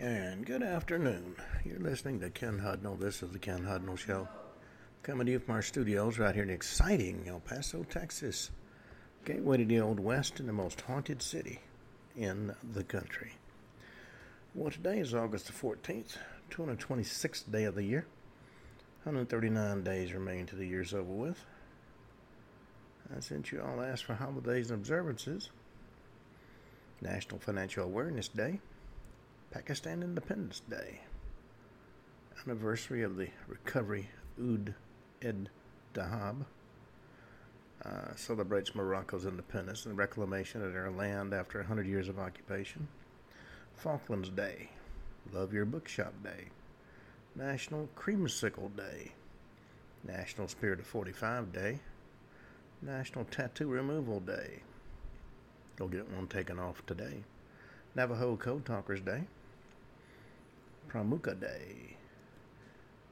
And good afternoon. You're listening to Ken Hudnall. This is the Ken Hudnall Show. Coming to you from our studios right here in exciting El Paso, Texas. Gateway to the Old West and the most haunted city in the country. Well, today is August the 14th, 226th day of the year. 139 days remain to the year's over with. I sent you all asked for holidays and observances. National Financial Awareness Day. Pakistan Independence Day, anniversary of the recovery Oued Ed Dahab, uh, celebrates Morocco's independence and reclamation of their land after 100 years of occupation. Falklands Day, Love Your Bookshop Day, National Creamsicle Day, National Spirit of 45 Day, National Tattoo Removal Day. Go get one taken off today. Navajo Code Talkers Day. Pramuka Day.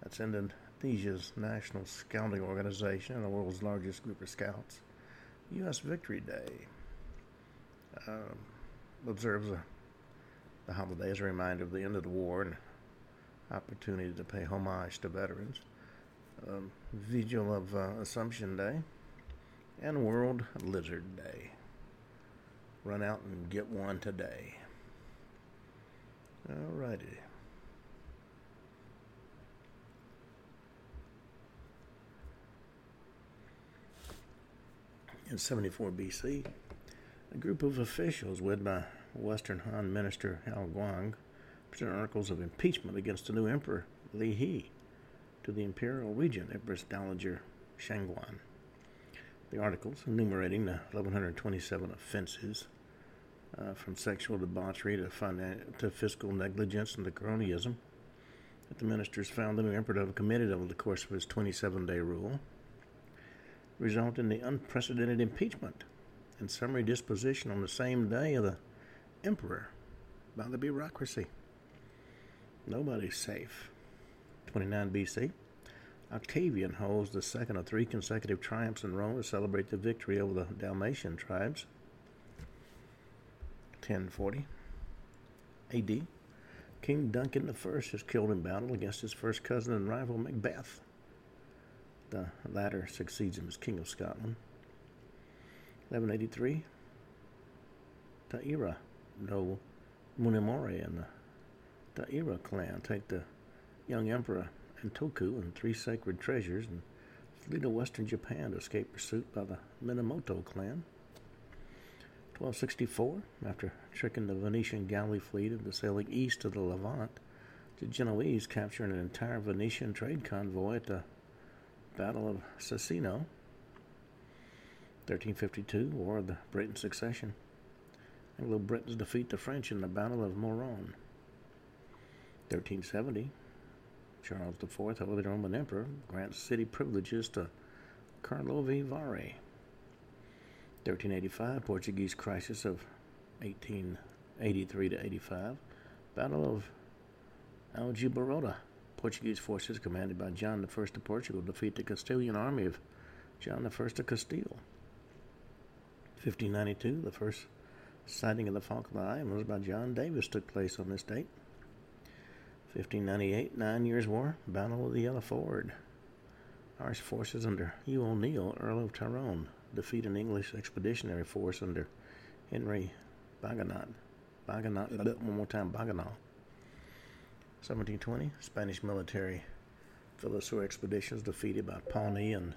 That's Indonesia's national scouting organization and the world's largest group of scouts. U.S. Victory Day um, observes a, the holiday as a reminder of the end of the war and opportunity to pay homage to veterans. Um, Vigil of uh, Assumption Day and World Lizard Day. Run out and get one today. Alrighty. In 74 BC, a group of officials led by Western Han Minister Huo Guang presented articles of impeachment against the new emperor Li He to the imperial regent Empress Dowager Shangguan. The articles, enumerating the 1127 offenses uh, from sexual debauchery to, finan- to fiscal negligence and to cronyism, that the ministers found the new emperor to have committed over the course of his 27 day rule result in the unprecedented impeachment and summary disposition on the same day of the emperor by the bureaucracy. Nobody's safe. 29 BC. Octavian holds the second of three consecutive triumphs in Rome to celebrate the victory over the Dalmatian tribes. 1040 AD. King Duncan I is killed in battle against his first cousin and rival Macbeth. The latter succeeds him as King of Scotland. 1183, Taira no Munemori and the Taira clan take the young emperor Antoku and three sacred treasures and flee to western Japan to escape pursuit by the Minamoto clan. 1264, after tricking the Venetian galley fleet into sailing east of the Levant, the Genoese capture an entire Venetian trade convoy at the Battle of Cassino, 1352, War of the Breton Succession. Anglo Bretons defeat the French in the Battle of Mauron. 1370, Charles IV, Holy Roman Emperor, grants city privileges to Karlovy Vary. 1385, Portuguese crisis of 1883 to 85, Battle of Aljubarrota. Portuguese forces commanded by John I of Portugal defeat the Castilian army of John I of Castile. 1592, the first sighting of the Falkland Islands by John Davis took place on this date. 1598, Nine Years' War, Battle of the Yellow Ford. Irish forces under Hugh O'Neill, Earl of Tyrone, defeat an English expeditionary force under Henry Bagonat. Bagonat, one more time, Bagenal. 1720, Spanish military Villasur expeditions defeated by Pawnee and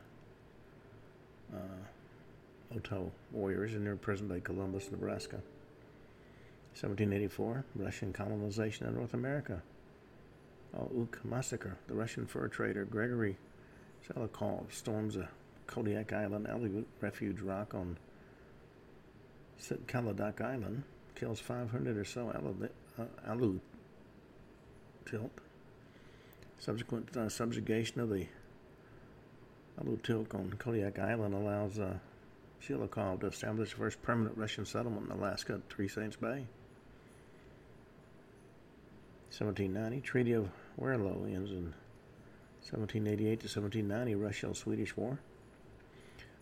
uh, Oto warriors in near present-day Columbus, Nebraska. 1784, Russian colonization of North America. Ook massacre. The Russian fur trader Gregory Seliakov storms a Kodiak Island Aleut refuge rock on Kaladak Island, kills 500 or so Aleut tilt. Subsequent uh, subjugation of the Alutiiq on Kodiak Island allows uh, Seliakov to establish the first permanent Russian settlement in Alaska at Three Saints Bay. 1790, Treaty of Werlo ends in 1788 to 1790, Russo-Swedish War.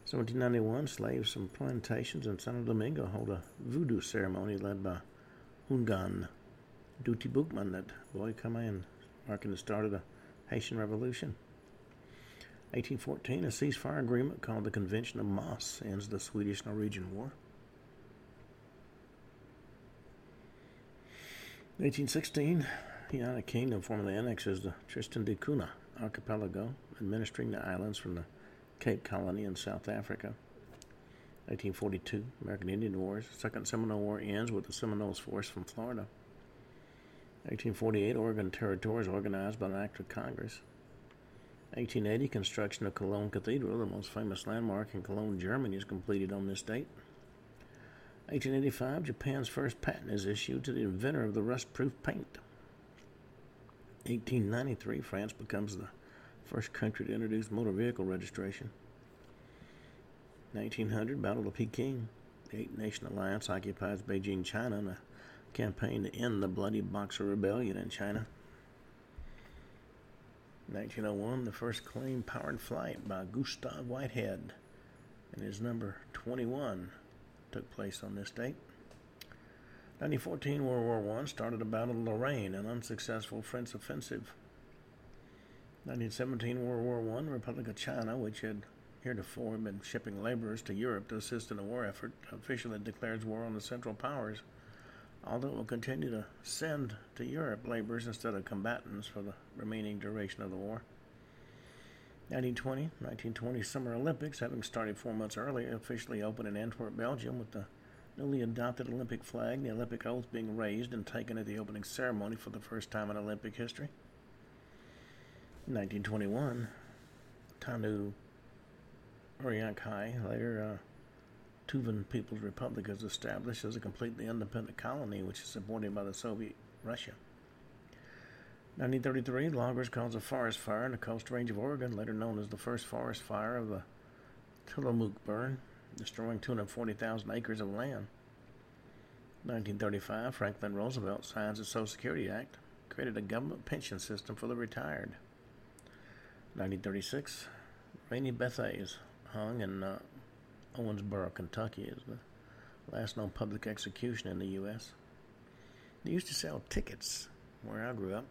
1791, slaves from plantations in Santo Domingo hold a voodoo ceremony led by Houngan Dutty Boukman, that boy come in, marking the start of the Haitian Revolution. 1814, a ceasefire agreement called the Convention of Moss ends the Swedish-Norwegian War. 1816, the United Kingdom formally annexes the Tristan da Cunha archipelago, administering the islands from the Cape Colony in South Africa. 1842, American Indian Wars. Second Seminole War ends with the Seminoles force from Florida. 1848, Oregon Territory is organized by an act of Congress. 1880, construction of Cologne Cathedral, the most famous landmark in Cologne, Germany, is completed on this date. 1885, Japan's first patent is issued to the inventor of the rust-proof paint. 1893, France becomes the first country to introduce motor vehicle registration. 1900, Battle of Peking. The Eight Nation Alliance occupies Beijing, China, campaign to end the bloody Boxer Rebellion in China. 1901, the first claim powered flight by Gustav Whitehead and his number 21 took place on this date. 1914 World War I started a battle of Lorraine, an unsuccessful French offensive. 1917 World War I, Republic of China, which had heretofore been shipping laborers to Europe to assist in the war effort, officially declares war on the Central Powers although it will continue to send to Europe laborers instead of combatants for the remaining duration of the war. 1920, 1920 Summer Olympics, having started four months earlier, officially opened in Antwerp, Belgium, with the newly adopted Olympic flag, the Olympic oath being raised and taken at the opening ceremony for the first time in Olympic history. 1921, Tannu Uriankhai, later uh, Tuvan People's Republic is established as a completely independent colony which is supported by the Soviet Russia. 1933, loggers cause a forest fire in the coast range of Oregon, later known as the first forest fire of the Tillamook burn, destroying 240,000 acres of land. 1935, Franklin Roosevelt signs the Social Security Act, created a government pension system for the retired. 1936, Rainey Bethea's hung in uh, Owensboro, Kentucky is the last known public execution in the U.S. They used to sell tickets where I grew up.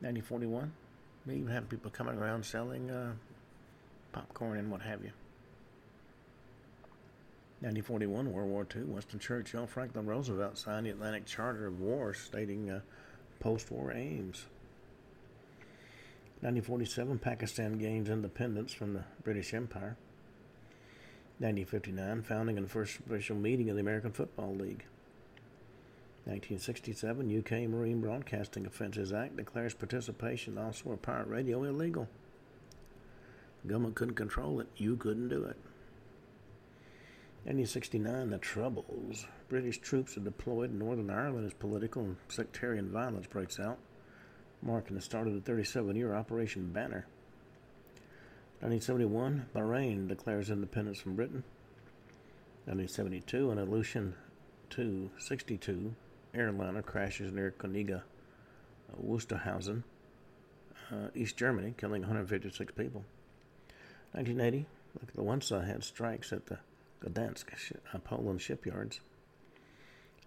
1941, they even had people coming around selling uh, popcorn and what have you. 1941, World War II, Winston Churchill, Franklin Roosevelt signed the Atlantic Charter of War stating uh, post war aims. 1947, Pakistan gains independence from the British Empire. 1959, founding and first official meeting of the American Football League. 1967, UK Marine Broadcasting Offences Act declares participation in offshore pirate radio illegal. The government couldn't control it, you couldn't do it. 1969, the Troubles. British troops are deployed in Northern Ireland as political and sectarian violence breaks out marking the start of the 37 year Operation Banner. 1971, Bahrain declares independence from Britain. 1972, an Ilyushin Tu 62 airliner crashes near Koeniga, uh, Wusterhausen, uh, East Germany, killing 156 people. 1980, look, at the Wansa had strikes at the Gdansk, uh, Poland shipyards.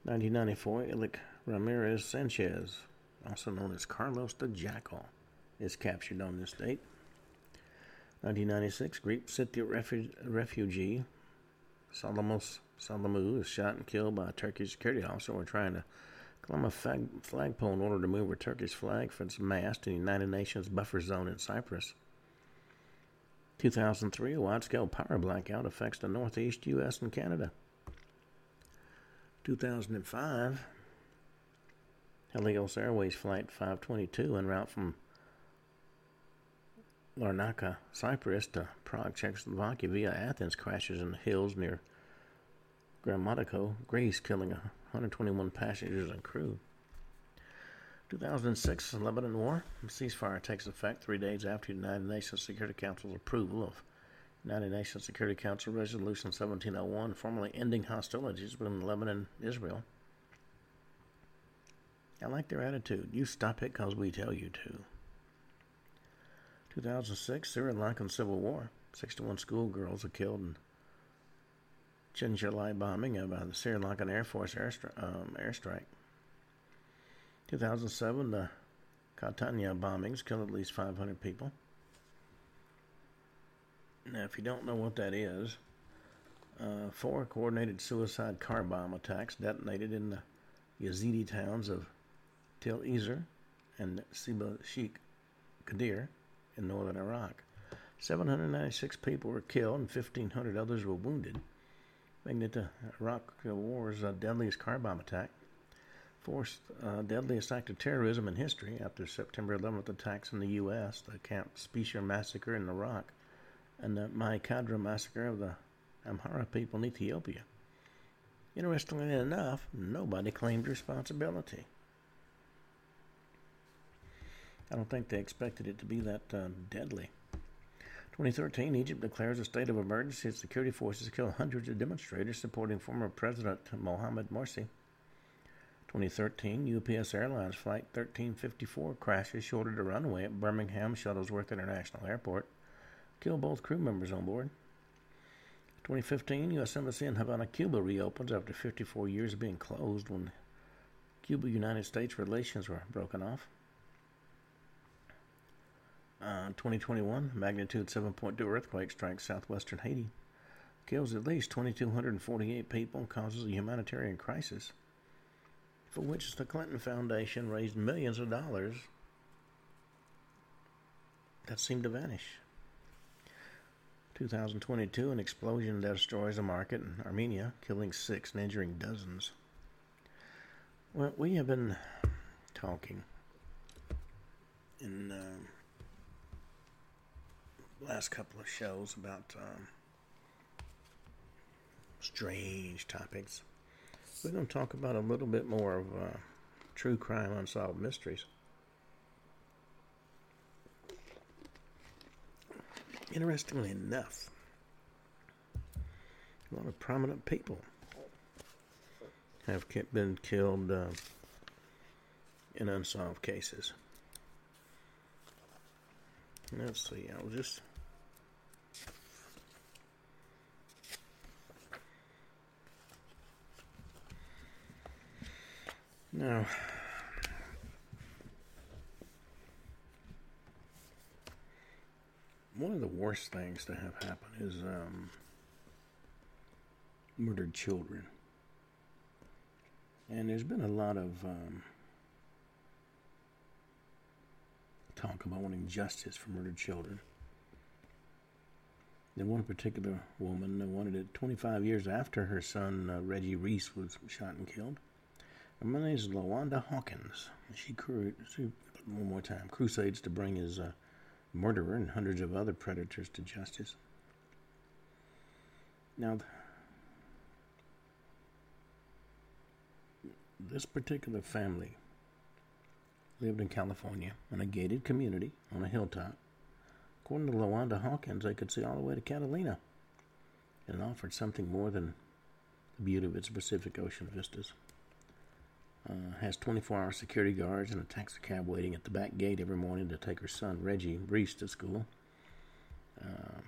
1994, Ilich Ramirez Sanchez also known as Carlos the Jackal, is captured on this date. 1996, Greek Cypriot refu- refugee Solomos Solomou is shot and killed by a Turkish security officer while trying to climb a flag- flagpole in order to move a Turkish flag from its mast in the United Nations buffer zone in Cyprus. 2003, a wide-scale power blackout affects the northeast U.S. and Canada. 2005, Helios Airways Flight 522 en route from Larnaca, Cyprus to Prague, Czechoslovakia via Athens crashes in the hills near Grammatiko, Greece, killing 121 passengers and crew. 2006 Lebanon War. Ceasefire takes effect three days after United Nations Security Council's approval of United Nations Security Council Resolution 1701, formally ending hostilities between Lebanon and Israel. I like their attitude. You stop it because we tell you to. 2006, Sri Lankan Civil War. 61 schoolgirls are killed in July bombing by uh, the Sri Lankan Air Force airstri- um, airstrike. 2007, the Qahtaniya bombings killed at least 500 people. Now, if you don't know what that is, uh, four coordinated suicide car bomb attacks detonated in the Yazidi towns of Tel Ezer and Siba Sheikh Qadir in northern Iraq. 796 people were killed and 1,500 others were wounded, making it the Iraq War's uh, deadliest car bomb attack. Fourth uh, deadliest act of terrorism in history after September 11th attacks in the U.S., the Camp Speicher massacre in Iraq, and the Mai Kadra massacre of the Amhara people in Ethiopia. Interestingly enough, nobody claimed responsibility. I don't think they expected it to be that uh, deadly. 2013, Egypt declares a state of emergency security forces kill hundreds of demonstrators supporting former President Mohamed Morsi. 2013, UPS Airlines Flight 1354 crashes short of the runway at Birmingham Shuttlesworth International Airport, kill both crew members on board. 2015, U.S. Embassy in Havana, Cuba reopens after 54 years of being closed when Cuba United States relations were broken off. Uh, 2021, magnitude 7.2 earthquake strikes southwestern Haiti, kills at least 2,248 people, causes a humanitarian crisis, for which the Clinton Foundation raised millions of dollars that seemed to vanish. 2022, an explosion that destroys a market in Armenia, killing six and injuring dozens. Well, we have been talking in. Uh, last couple of shows about um, strange topics. We're going to talk about a little bit more of uh, true crime unsolved mysteries. Interestingly enough, a lot of prominent people have been killed uh, in unsolved cases. Let's see, I'll just Now, one of the worst things to have happen is um, murdered children. And there's been a lot of um, talk about wanting justice for murdered children. Then one particular woman wanted it 25 years after her son uh, Reggie Reese was shot and killed. Her name is Lawanda Hawkins. She one more time crusades to bring his uh, murderer and hundreds of other predators to justice. Now, this particular family lived in California in a gated community on a hilltop. According to Lawanda Hawkins, they could see all the way to Catalina. And it offered something more than the beauty of its Pacific Ocean vistas. Uh, has 24 hour security guards and a taxi cab waiting at the back gate every morning to take her son, Reggie Reese, to school. Uh,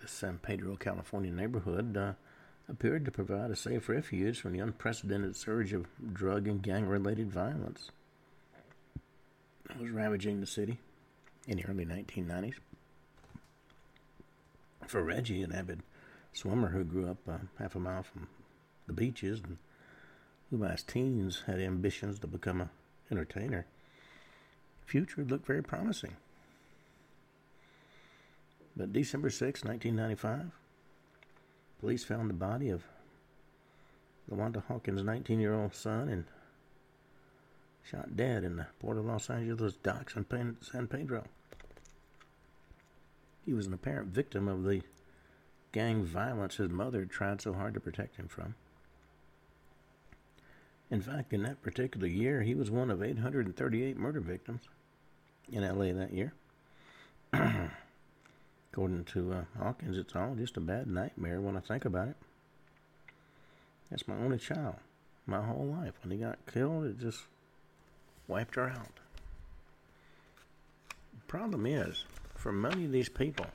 the San Pedro, California neighborhood uh, appeared to provide a safe refuge from the unprecedented surge of drug and gang related violence that was ravaging the city in the early 1990s. For Reggie, an avid swimmer who grew up uh, half a mile from the beaches and who by his teens had ambitions to become an entertainer, future looked very promising. But December 6, 1995, police found the body of Lawanda Hawkins' 19 year old son and shot dead in the port of Los Angeles docks in San Pedro. He was an apparent victim of the gang violence his mother tried so hard to protect him from. In fact, in that particular year, he was one of 838 murder victims in LA that year. According to uh, Hawkins, it's all just a bad nightmare when I think about it. That's my only child, my whole life. When he got killed, it just wiped her out. The problem is, for many of these people,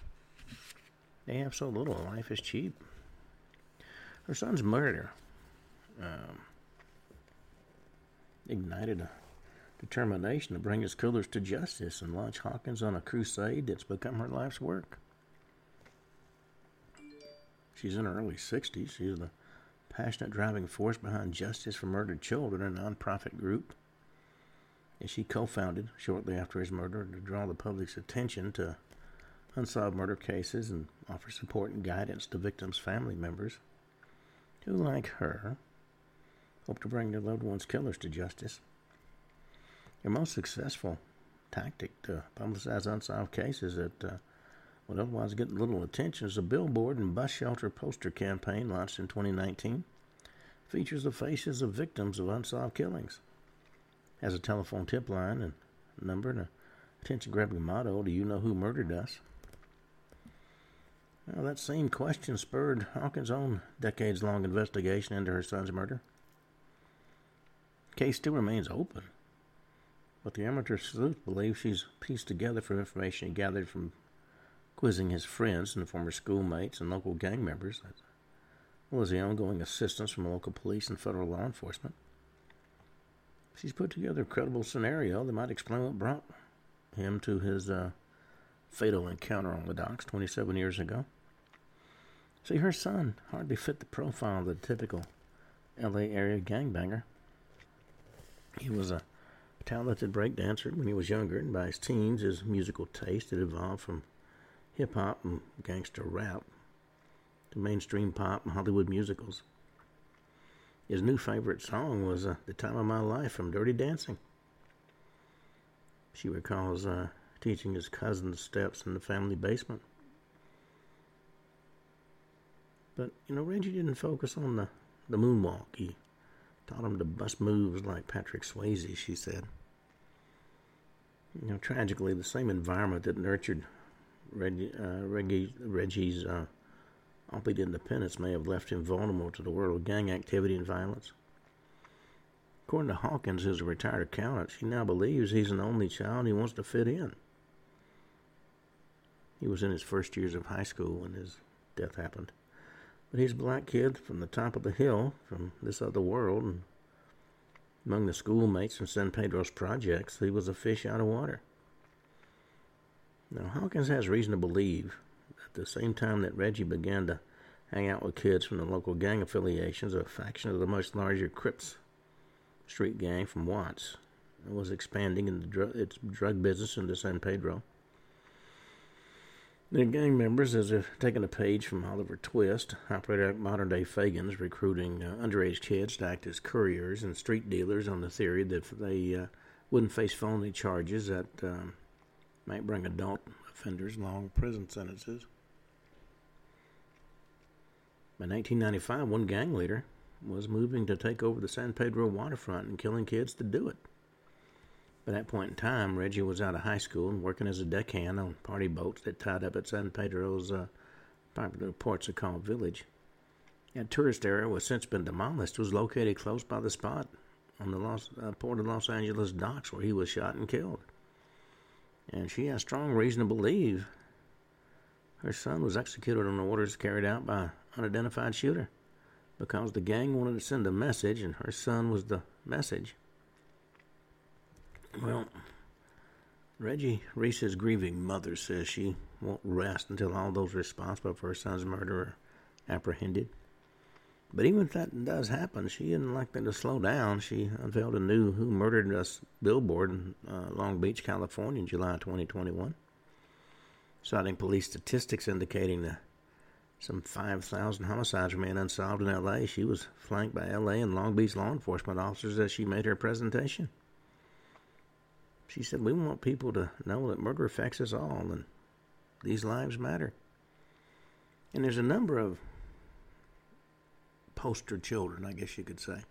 they have so little, life is cheap. Her son's murder um, ignited a determination to bring his killers to justice and launch Hawkins on a crusade that's become her life's work. She's in her early 60s. She's the passionate driving force behind Justice for Murdered Children, a nonprofit group. And she co founded shortly after his murder to draw the public's attention to unsolved murder cases and offer support and guidance to victims' family members who, like her, hope to bring their loved ones' killers to justice. Their most successful tactic to publicize unsolved cases that uh, would otherwise get little attention is a billboard and bus shelter poster campaign launched in 2019. Features the faces of victims of unsolved killings. Has a telephone tip line and number and a attention grabbing motto Do you know who murdered us? Well, that same question spurred Hawkins' own decades long investigation into her son's murder. Case still remains open, but the amateur sleuth believes she's pieced together from information he gathered from quizzing his friends and former schoolmates and local gang members, as well as the ongoing assistance from local police and federal law enforcement. She's put together a credible scenario that might explain what brought him to his uh, fatal encounter on the docks 27 years ago. See, her son hardly fit the profile of the typical LA area gangbanger. He was a talented breakdancer when he was younger, and by his teens, his musical taste had evolved from hip hop and gangster rap to mainstream pop and Hollywood musicals. His new favorite song was uh, The Time of My Life from Dirty Dancing. She recalls uh, teaching his cousin the steps in the family basement. But, you know, Reggie didn't focus on the, the moonwalk. He taught him to bust moves like Patrick Swayze, she said. You know, tragically, the same environment that nurtured Reggie, uh, Reggie, Reggie's uh, complete independence may have left him vulnerable to the world of gang activity and violence. According to Hawkins, who's a retired accountant, she now believes he's an only child he wants to fit in. He was in his first years of high school when his death happened. But he's a black kid from the top of the hill, from this other world, and among the schoolmates in San Pedro's projects, he was a fish out of water. Now, Hawkins has reason to believe at the same time that Reggie began to hang out with kids from the local gang affiliations, a faction of the much larger Crips street gang from Watts was expanding in dr- its drug business into San Pedro. The gang members, as if taking a page from Oliver Twist, operate like modern day Fagans, recruiting uh, underage kids to act as couriers and street dealers on the theory that they uh, wouldn't face felony charges that um, might bring adult offenders long prison sentences. By 1995, one gang leader was moving to take over the San Pedro waterfront and killing kids to do it. By that point in time, Reggie was out of high school and working as a deckhand on party boats that tied up at San Pedro's uh, popular Ports called Village. That tourist area, which since been demolished, was located close by the spot on the Los, uh, Port of Los Angeles docks where he was shot and killed and she has strong reason to believe her son was executed on orders carried out by an unidentified shooter because the gang wanted to send a message and her son was the message. Well, Reggie Reese's grieving mother says she won't rest until all those responsible for her son's murder are apprehended. But even if that does happen, she isn't likely to slow down. She unveiled a new Who Murdered Us billboard in uh, Long Beach, California in July 2021, citing police statistics indicating that some 5,000 homicides remain unsolved in LA. She was flanked by LA and Long Beach law enforcement officers as she made her presentation. She said, We want people to know that murder affects us all and these lives matter. And there's a number of poster children, I guess you could say.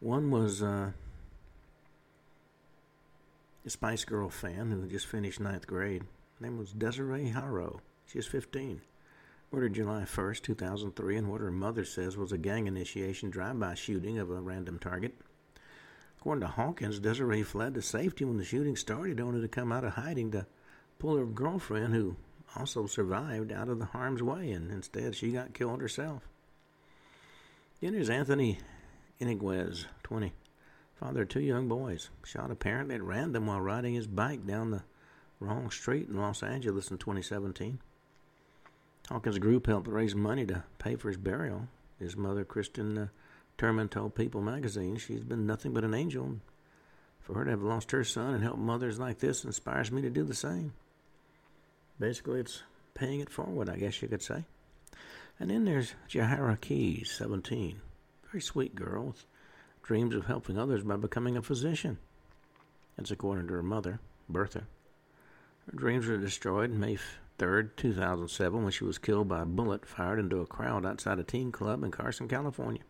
One was uh, a Spice Girl fan who just finished ninth grade. Her name was Desiree Haro. She's 15. Murdered July 1st, 2003, and what her mother says was a gang initiation drive-by shooting of a random target. According to Hawkins, Desiree fled to safety when the shooting started, only to come out of hiding to pull her girlfriend, who also survived, out of the harm's way, and instead she got killed herself. Then there's Anthony Iniguez, 20, father of two young boys, shot apparently at random while riding his bike down the wrong street in Los Angeles in 2017. Hawkins' group helped raise money to pay for his burial. His mother, Kristen uh, Turman, told People magazine she's been nothing but an angel. For her to have lost her son and help mothers like this inspires me to do the same. Basically, it's paying it forward, I guess you could say. And then there's Jahara Keys, 17. Very sweet girl with dreams of helping others by becoming a physician. That's according to her mother, Bertha. Her dreams were destroyed May 3rd, 2007, when she was killed by a bullet fired into a crowd outside a teen club in Carson, California.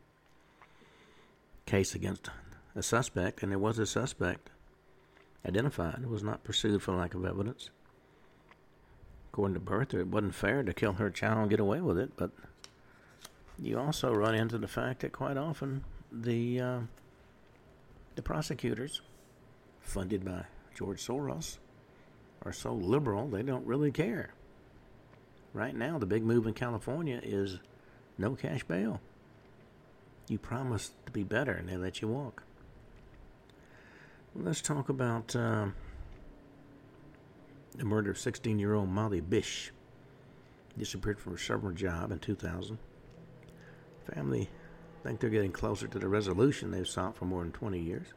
Case against a suspect, and there was a suspect identified, was not pursued for lack of evidence. According to Bertha, it wasn't fair to kill her child and get away with it, but you also run into the fact that quite often the uh, the prosecutors, funded by George Soros, are so liberal they don't really care. Right now, the big move in California is no cash bail. You promise to be better, and they let you walk. Let's talk about uh, the murder of 16 year old Molly Bish. Disappeared from her summer job in 2000. Family think they're getting closer to the resolution they've sought for more than 20 years.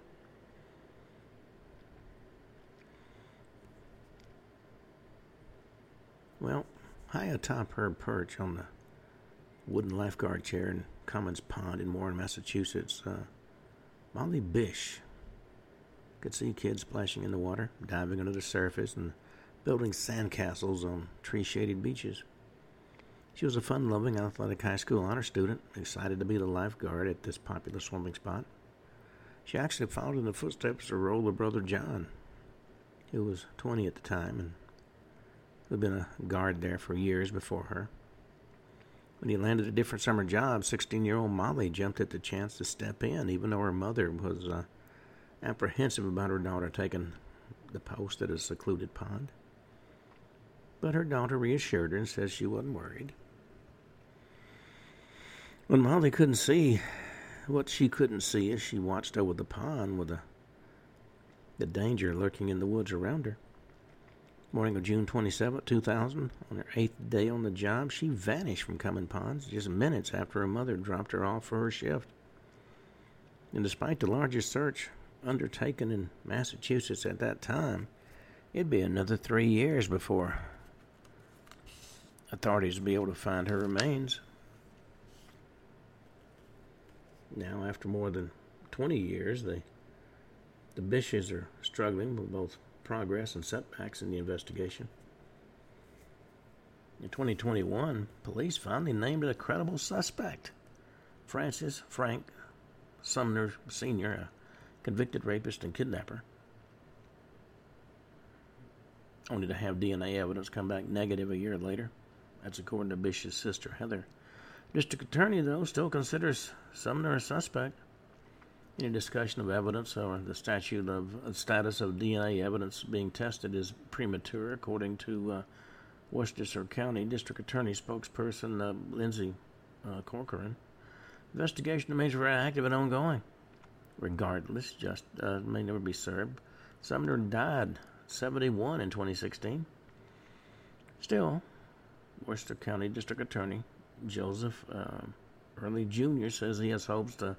Well, high atop her perch on the wooden lifeguard chair in Commons Pond in Warren, Massachusetts, uh, Molly Bish could see kids splashing in the water, diving under the surface, and building sandcastles on tree shaded beaches. She was a fun loving athletic high school honor student, excited to be the lifeguard at this popular swimming spot. She actually followed in the footsteps of her older brother John, who was 20 at the time and who had been a guard there for years before her. When he landed a different summer job, 16 year old Molly jumped at the chance to step in, even though her mother was uh, apprehensive about her daughter taking the post at a secluded pond. But her daughter reassured her and said she wasn't worried. When Molly couldn't see what she couldn't see as she watched over the pond with the, the danger lurking in the woods around her. Morning of June 27, 2000, on her eighth day on the job, she vanished from Commons Ponds just minutes after her mother dropped her off for her shift. And despite the largest search undertaken in Massachusetts at that time, it'd be another three years before authorities would be able to find her remains. Now, after more than 20 years, the, the Bishes are struggling with both progress and setbacks in the investigation. In 2021, police finally named a credible suspect Francis Frank Sumner Sr., a convicted rapist and kidnapper. Only to have DNA evidence come back negative a year later. That's according to Bish's sister, Heather. District Attorney, though, still considers Sumner a suspect. Any discussion of evidence or the statute of uh, status of DNA evidence being tested is premature, according to uh, Westchester County District Attorney spokesperson uh, Lindsay uh, Corcoran. Investigation remains very active and ongoing. Regardless, just uh, may never be served. Sumner died 71 in 2016. Still, Worcester County District Attorney Joseph uh, Early Jr. says he has hopes to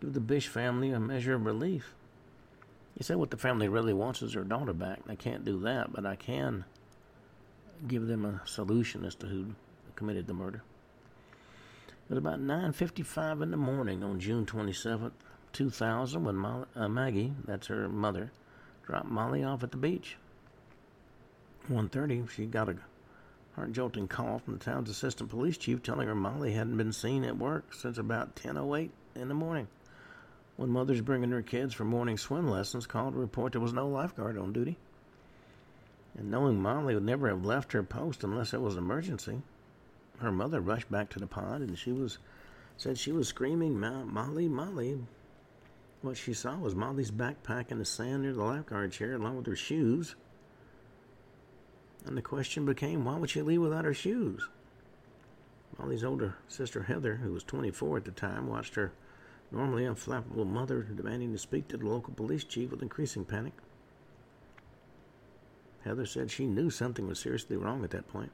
give the Bish family a measure of relief. He said what the family really wants is their daughter back. I can't do that, but I can give them a solution as to who committed the murder. It was about 9:55 in the morning on June 27, 2000, when Molly, uh, Maggie, that's her mother, dropped Molly off at the beach. 1:30, she got a heart-jolting call from the town's assistant police chief telling her Molly hadn't been seen at work since about 10:08 in the morning. When mothers bringing their kids for morning swim lessons called to report there was no lifeguard on duty. And knowing Molly would never have left her post unless it was an emergency, her mother rushed back to the pond and she was said she was screaming, Molly, Molly. What she saw was Molly's backpack in the sand near the lifeguard chair along with her shoes. And the question became, why would she leave without her shoes? Molly's older sister Heather, who was 24 at the time, watched her normally unflappable mother demanding to speak to the local police chief with increasing panic. Heather said she knew something was seriously wrong at that point.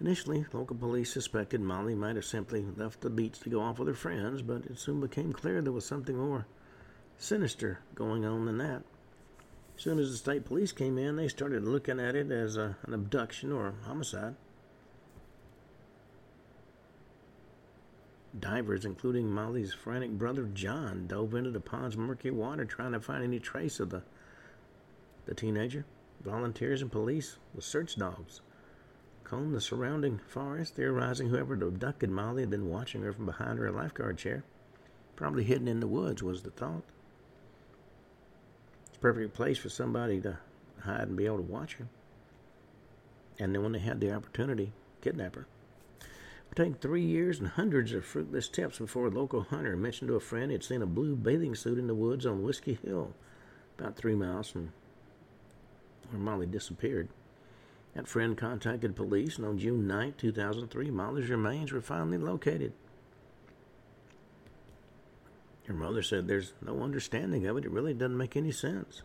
Initially, local police suspected Molly might have simply left the beach to go off with her friends, but it soon became clear there was something more sinister going on than that. As soon as the state police came in, they started looking at it as a, an abduction or a homicide. Divers, including Molly's frantic brother John, dove into the pond's murky water trying to find any trace of the, the teenager. Volunteers and police with search dogs combed the surrounding forest, theorizing whoever abducted Molly had been watching her from behind her lifeguard chair. Probably hidden in the woods, was the thought. It's a perfect place for somebody to hide and be able to watch her. And then when they had the opportunity, kidnap her. Take three years and hundreds of fruitless attempts before a local hunter mentioned to a friend he'd seen a blue bathing suit in the woods on Whiskey Hill, about three miles from where Molly disappeared. That friend contacted police, and on June 9, 2003, Molly's remains were finally located. Her mother said there's no understanding of it. It really doesn't make any sense.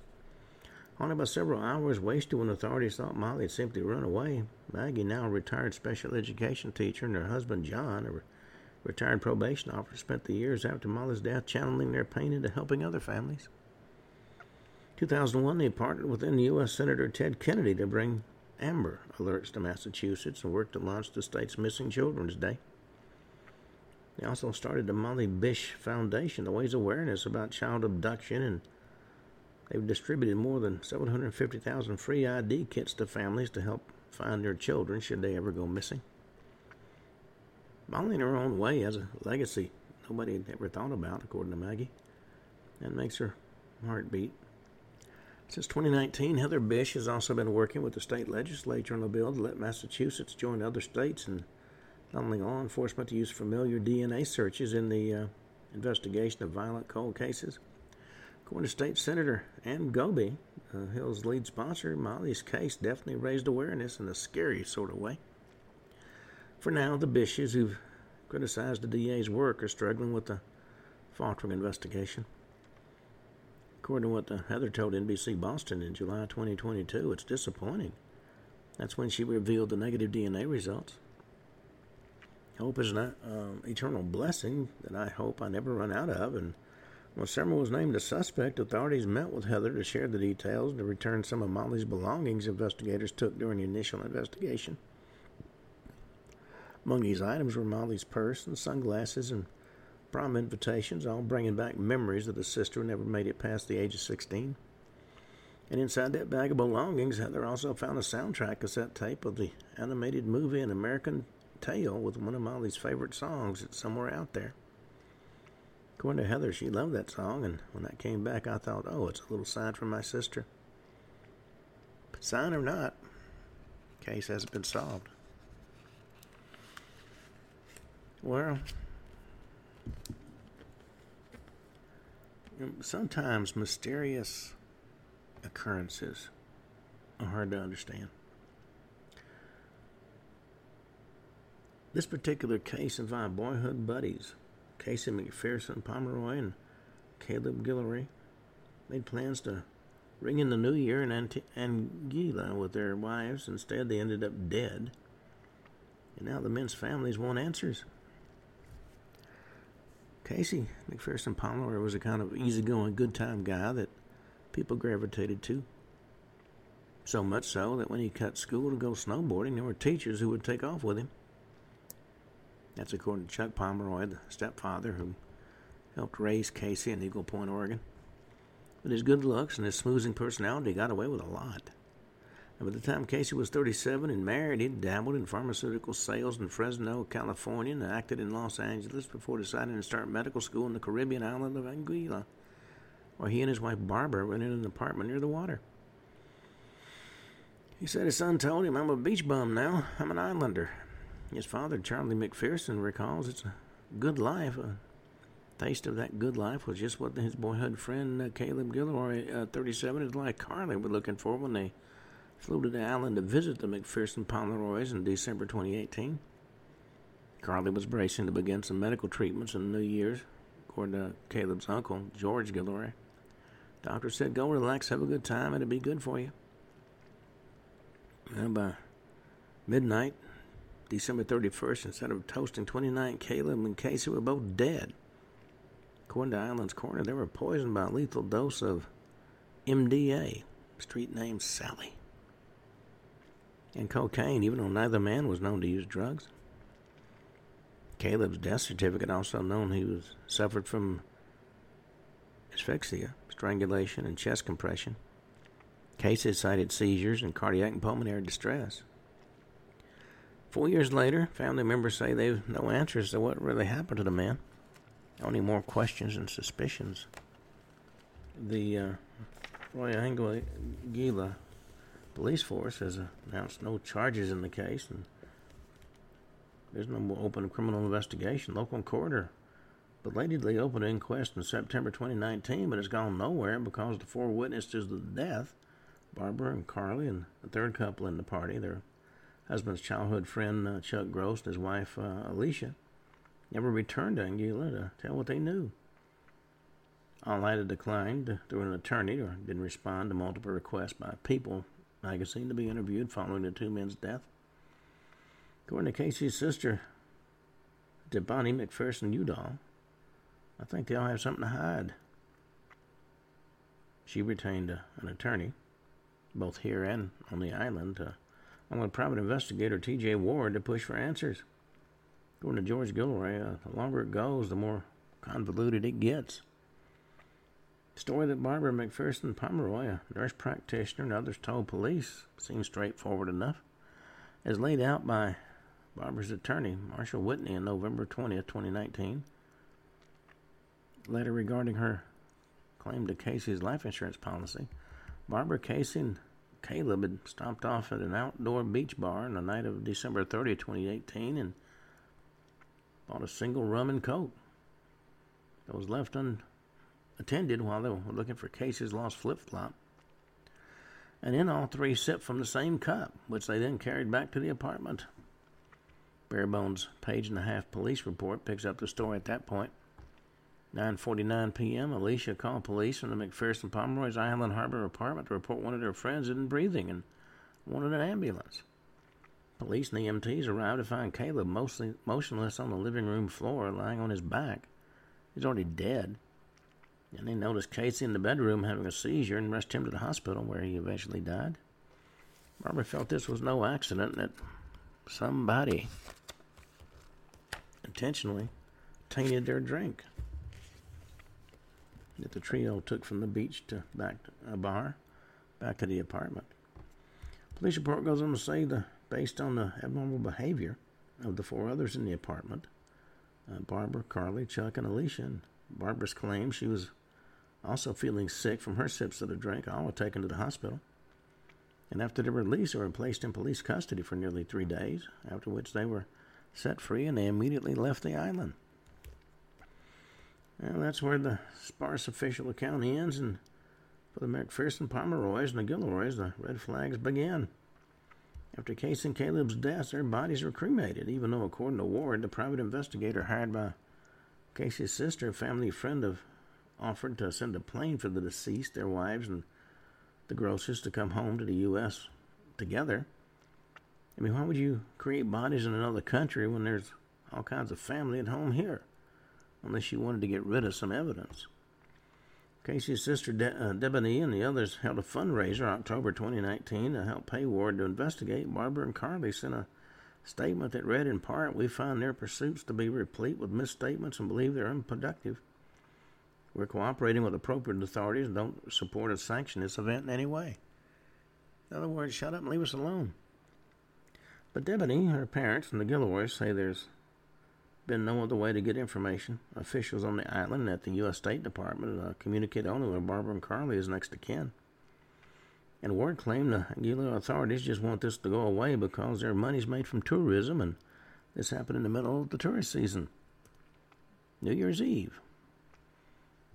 Only about several hours wasted when authorities thought Molly had simply run away. Maggie, now a retired special education teacher, and her husband John, a retired probation officer, spent the years after Molly's death channeling their pain into helping other families. 2001, they partnered with then U.S. Senator Ted Kennedy to bring Amber alerts to Massachusetts and worked to launch the state's Missing Children's Day. They also started the Molly Bish Foundation to raise awareness about child abduction, and they've distributed more than 750,000 free ID kits to families to help find their children should they ever go missing. Molly, in her own way, has a legacy nobody had ever thought about, according to Maggie. That makes her heart beat. Since 2019, Heather Bish has also been working with the state legislature on a bill to let Massachusetts join other states in allowing law enforcement to use familiar DNA searches in the uh, investigation of violent cold cases. According to State Senator Ann Gobi, uh, Hill's lead sponsor, Molly's case definitely raised awareness in a scary sort of way. For now, the Bishes who've criticized the DA's work are struggling with the faltering investigation. According to what Heather told NBC Boston in July 2022, it's disappointing. That's when she revealed the negative DNA results. Hope is an uh, eternal blessing that I hope I never run out of. And when Sumner was named a suspect, authorities met with Heather to share the details and to return some of Molly's belongings investigators took during the initial investigation. Among these items were Molly's purse and sunglasses and prom invitations, all bringing back memories of the sister who never made it past the age of 16. And inside that bag of belongings, Heather also found a soundtrack cassette tape of the animated movie An American Tail with one of Molly's favorite songs. It's somewhere out there. According to Heather, she loved that song, and when that came back, I thought, oh, it's a little sign from my sister. But sign or not, case hasn't been solved. Well, sometimes mysterious occurrences are hard to understand. This particular case involved boyhood buddies, Casey McPherson Pomeroy and Caleb Guillory, made plans to ring in the new year in Anguilla with their wives. Instead, they ended up dead. And now the men's families want answers. Casey McPherson Pomeroy was a kind of easygoing, good time guy that people gravitated to. So much so that when he cut school to go snowboarding, there were teachers who would take off with him. That's according to Chuck Pomeroy, the stepfather who helped raise Casey in Eagle Point, Oregon. But his good looks and his smoothing personality got away with a lot. And by the time Casey was 37 and married, he'd dabbled in pharmaceutical sales in Fresno, California, and acted in Los Angeles before deciding to start medical school in the Caribbean island of Anguilla, where he and his wife Barbara rented an apartment near the water. He said his son told him, I'm a beach bum now. I'm an islander. His father, Charlie McPherson, recalls it's a good life. A taste of that good life was just what his boyhood friend uh, Caleb Gilroy, uh, 37, his like Carly were looking for when they flew to the island to visit the McPherson Pomeroys in December 2018. Carly was bracing to begin some medical treatments in the New Year's, according to Caleb's uncle, George Gilroy. Doctor said, Go relax, have a good time, it'll be good for you. And by midnight, December 31st, instead of toasting 29, Caleb and Casey were both dead. According to Island's coroner, they were poisoned by a lethal dose of MDA, street name Sally, and cocaine, even though neither man was known to use drugs. Caleb's death certificate also known he was suffered from asphyxia, strangulation, and chest compression. Casey cited seizures and cardiac and pulmonary distress. Four years later, family members say they have no answers to what really happened to the man. Only more questions and suspicions. The uh, Royal Anguilla police force has announced no charges in the case, and there's no open criminal investigation. Local coroner belatedly opened an inquest in September 2019, but it's gone nowhere because the four witnesses to the death, Barbara and Carly, and the third couple in the party, their husband's childhood friend uh, Chuck Gross and his wife uh, Alicia, never returned to Anguilla to tell what they knew. All had declined through an attorney or didn't respond to multiple requests by People magazine to be interviewed following the two men's death. According to Casey's sister, Debonnie McPherson Udall, I think they all have something to hide. She retained uh, an attorney, both here and on the island, uh, along want private investigator T.J. Ward to push for answers. According to George Gilroy, uh, the longer it goes, the more convoluted it gets. Story that Barbara McPherson Pomeroy, a nurse practitioner, and others told police seems straightforward enough, as laid out by Barbara's attorney, Marshall Whitney, on November 20th, 2019. Letter regarding her claim to Casey's life insurance policy. Barbara Casey and Caleb had stopped off at an outdoor beach bar on the night of December 30, 2018, and bought a single rum and coke that was left unattended while they were looking for Casey's lost flip flop. And then all three sipped from the same cup, which they then carried back to the apartment. Barebones' page and a half police report picks up the story at that point. 9:49 p.m. Alicia called police from the McPherson Pomeroy's Island Harbor apartment to report one of their friends isn't breathing and wanted an ambulance. Police and EMTs arrived to find Caleb mostly motionless on the living room floor, lying on his back. He's already dead. And they noticed Casey in the bedroom having a seizure and rushed him to the hospital, where he eventually died. Barbara felt this was no accident, that somebody intentionally tainted their drink that the trio took from the beach to back to a bar, back to the apartment. Police report goes on to say that based on the abnormal behavior of the four others in the apartment, uh, Barbara, Carly, Chuck, and Alicia, and Barbara's claim she was also feeling sick from her sips of the drink, all were taken to the hospital. And after their release, they were placed in police custody for nearly three days, after which they were set free and they immediately left the island. Well, that's where the sparse official account ends, and for the McPherson Pomeroys and the Gilroys, the red flags begin. After Casey and Caleb's deaths, their bodies were cremated, even though, according to Ward, the private investigator hired by Casey's sister, a family friend of, offered to send a plane for the deceased, their wives, and the Grosses to come home to the U.S. together. I mean, why would you create bodies in another country when there's all kinds of family at home here? Unless you wanted to get rid of some evidence. Casey's sister De- uh, Debonnie and the others held a fundraiser October 2019 to help pay Ward to investigate. Barbara and Carly sent a statement that read in part, We find their pursuits to be replete with misstatements and believe they're unproductive. We're cooperating with appropriate authorities and don't support or sanction this event in any way. In other words, shut up and leave us alone. But Debonnie, her parents, and the Gilroys say there's been no other way to get information. Officials on the island at the U.S. State Department uh, communicate only with Barbara and Carly as next to kin. And Ward claimed the Anguilla authorities just want this to go away because their money's made from tourism, and this happened in the middle of the tourist season. New Year's Eve.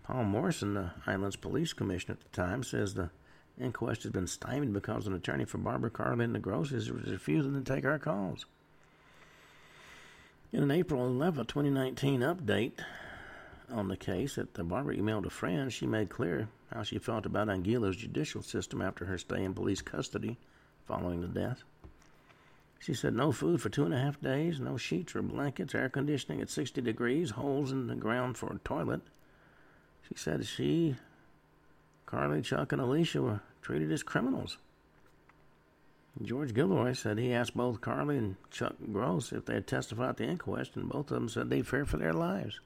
Paul Morrison, the island's police commissioner at the time, says the inquest has been stymied because an attorney for Barbara Carly and the Grosses is refusing to take our calls. In an April 11, 2019 update on the case that the Barbara emailed a friend, she made clear how she felt about Anguilla's judicial system after her stay in police custody following the death. She said no food for two and a half days, no sheets or blankets, air conditioning at 60 degrees, holes in the ground for a toilet. She said she, Carly, Chuck, and Alicia were treated as criminals. George Gilroy said he asked both Carly and Chuck Gross if they had testified at the inquest, and both of them said they'd fear for their lives.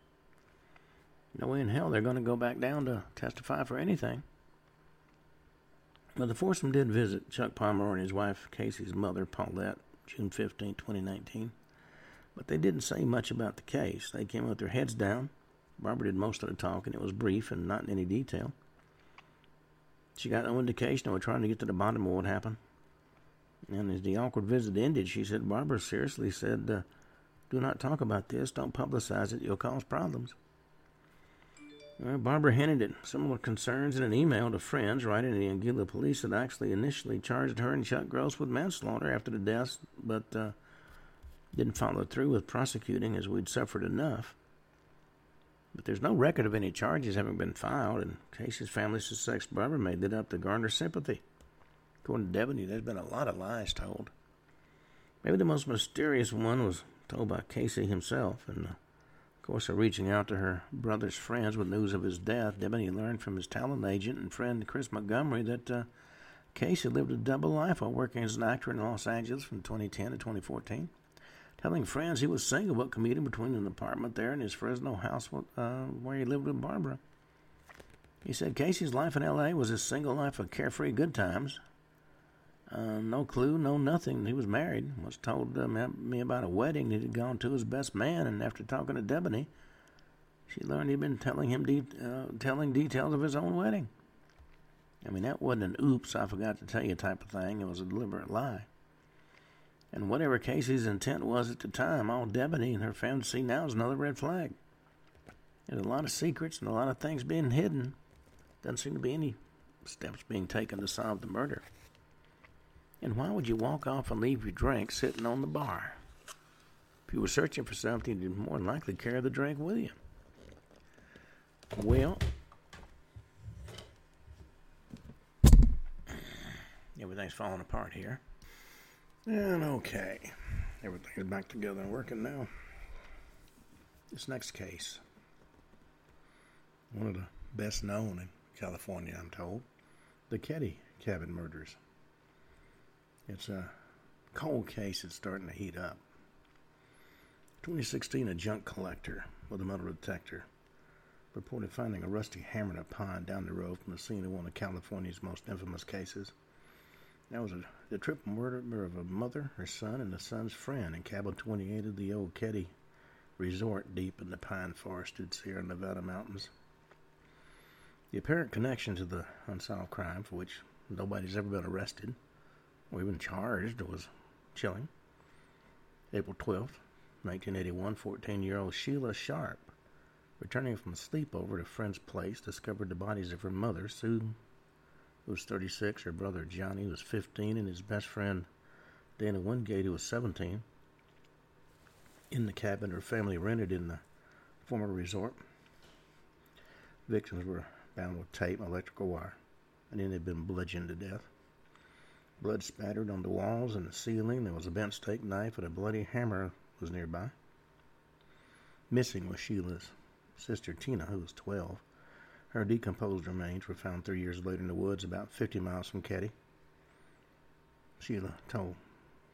No way in hell they're going to go back down to testify for anything. But the foursome did visit Chuck Palmer and his wife Casey's mother, Paulette, June 15, 2019. But they didn't say much about the case. They came with their heads down. Barbara did most of the talking. It was brief and not in any detail. She got no indication they were trying to get to the bottom of what happened. And as the awkward visit ended, she said, Barbara seriously said, uh, Do not talk about this. Don't publicize it. You'll cause problems. Well, Barbara hinted at similar concerns in an email to friends, writing to the Anguilla police that actually initially charged her and Chuck Gross with manslaughter after the deaths, but uh, didn't follow through with prosecuting as we'd suffered enough. But there's no record of any charges having been filed, and Casey's family suspects Barbara made it up to garner sympathy. According to Devaney, there's been a lot of lies told. Maybe the most mysterious one was told by Casey himself, and uh, of course, reaching out to her brother's friends with news of his death, Devaney learned from his talent agent and friend Chris Montgomery that uh, Casey lived a double life while working as an actor in Los Angeles from 2010 to 2014. Telling friends he was single but commuting between an apartment there and his Fresno house uh, where he lived with Barbara. He said Casey's life in L.A. was a single life of carefree good times, uh, no clue, no nothing. He was married. Was told uh, me about a wedding that he'd gone to his best man, and after talking to Devaney, she learned he'd been telling him de- uh, telling details of his own wedding. I mean, that wasn't an oops, I forgot to tell you type of thing. It was a deliberate lie. And whatever Casey's intent was at the time, all Devaney and her family see now is another red flag. There's a lot of secrets and a lot of things being hidden. Doesn't seem to be any steps being taken to solve the murder. And why would you walk off and leave your drink sitting on the bar? If you were searching for something, you'd more than likely carry the drink with you. Well, everything's falling apart here. And okay, everything's back together and working now. This next case, one of the best known in California, I'm told, the Keddie cabin murders. It's a cold case that's starting to heat up. 2016, a junk collector with a metal detector reported finding a rusty hammer in a pond down the road from the scene of one of California's most infamous cases. That was a, the triple murder of a mother, her son, and the son's friend in cabin 28 of the old Keddie resort deep in the pine forested Sierra Nevada mountains. The apparent connection to the unsolved crime, for which nobody's ever been arrested, or even charged was chilling. April 12th, 1981, 14 year old Sheila Sharp, returning from a sleepover at a friend's place, discovered the bodies of her mother, Sue, who was 36, her brother Johnny, who was 15, and his best friend Dana Wingate, who was 17, in the cabin her family rented in the former resort. Victims were bound with tape and electrical wire, and then they'd been bludgeoned to death. Blood spattered on the walls and the ceiling. There was a bent steak knife and a bloody hammer was nearby. Missing was Sheila's sister Tina, who was 12. Her decomposed remains were found three years later in the woods about 50 miles from Keddie. Sheila told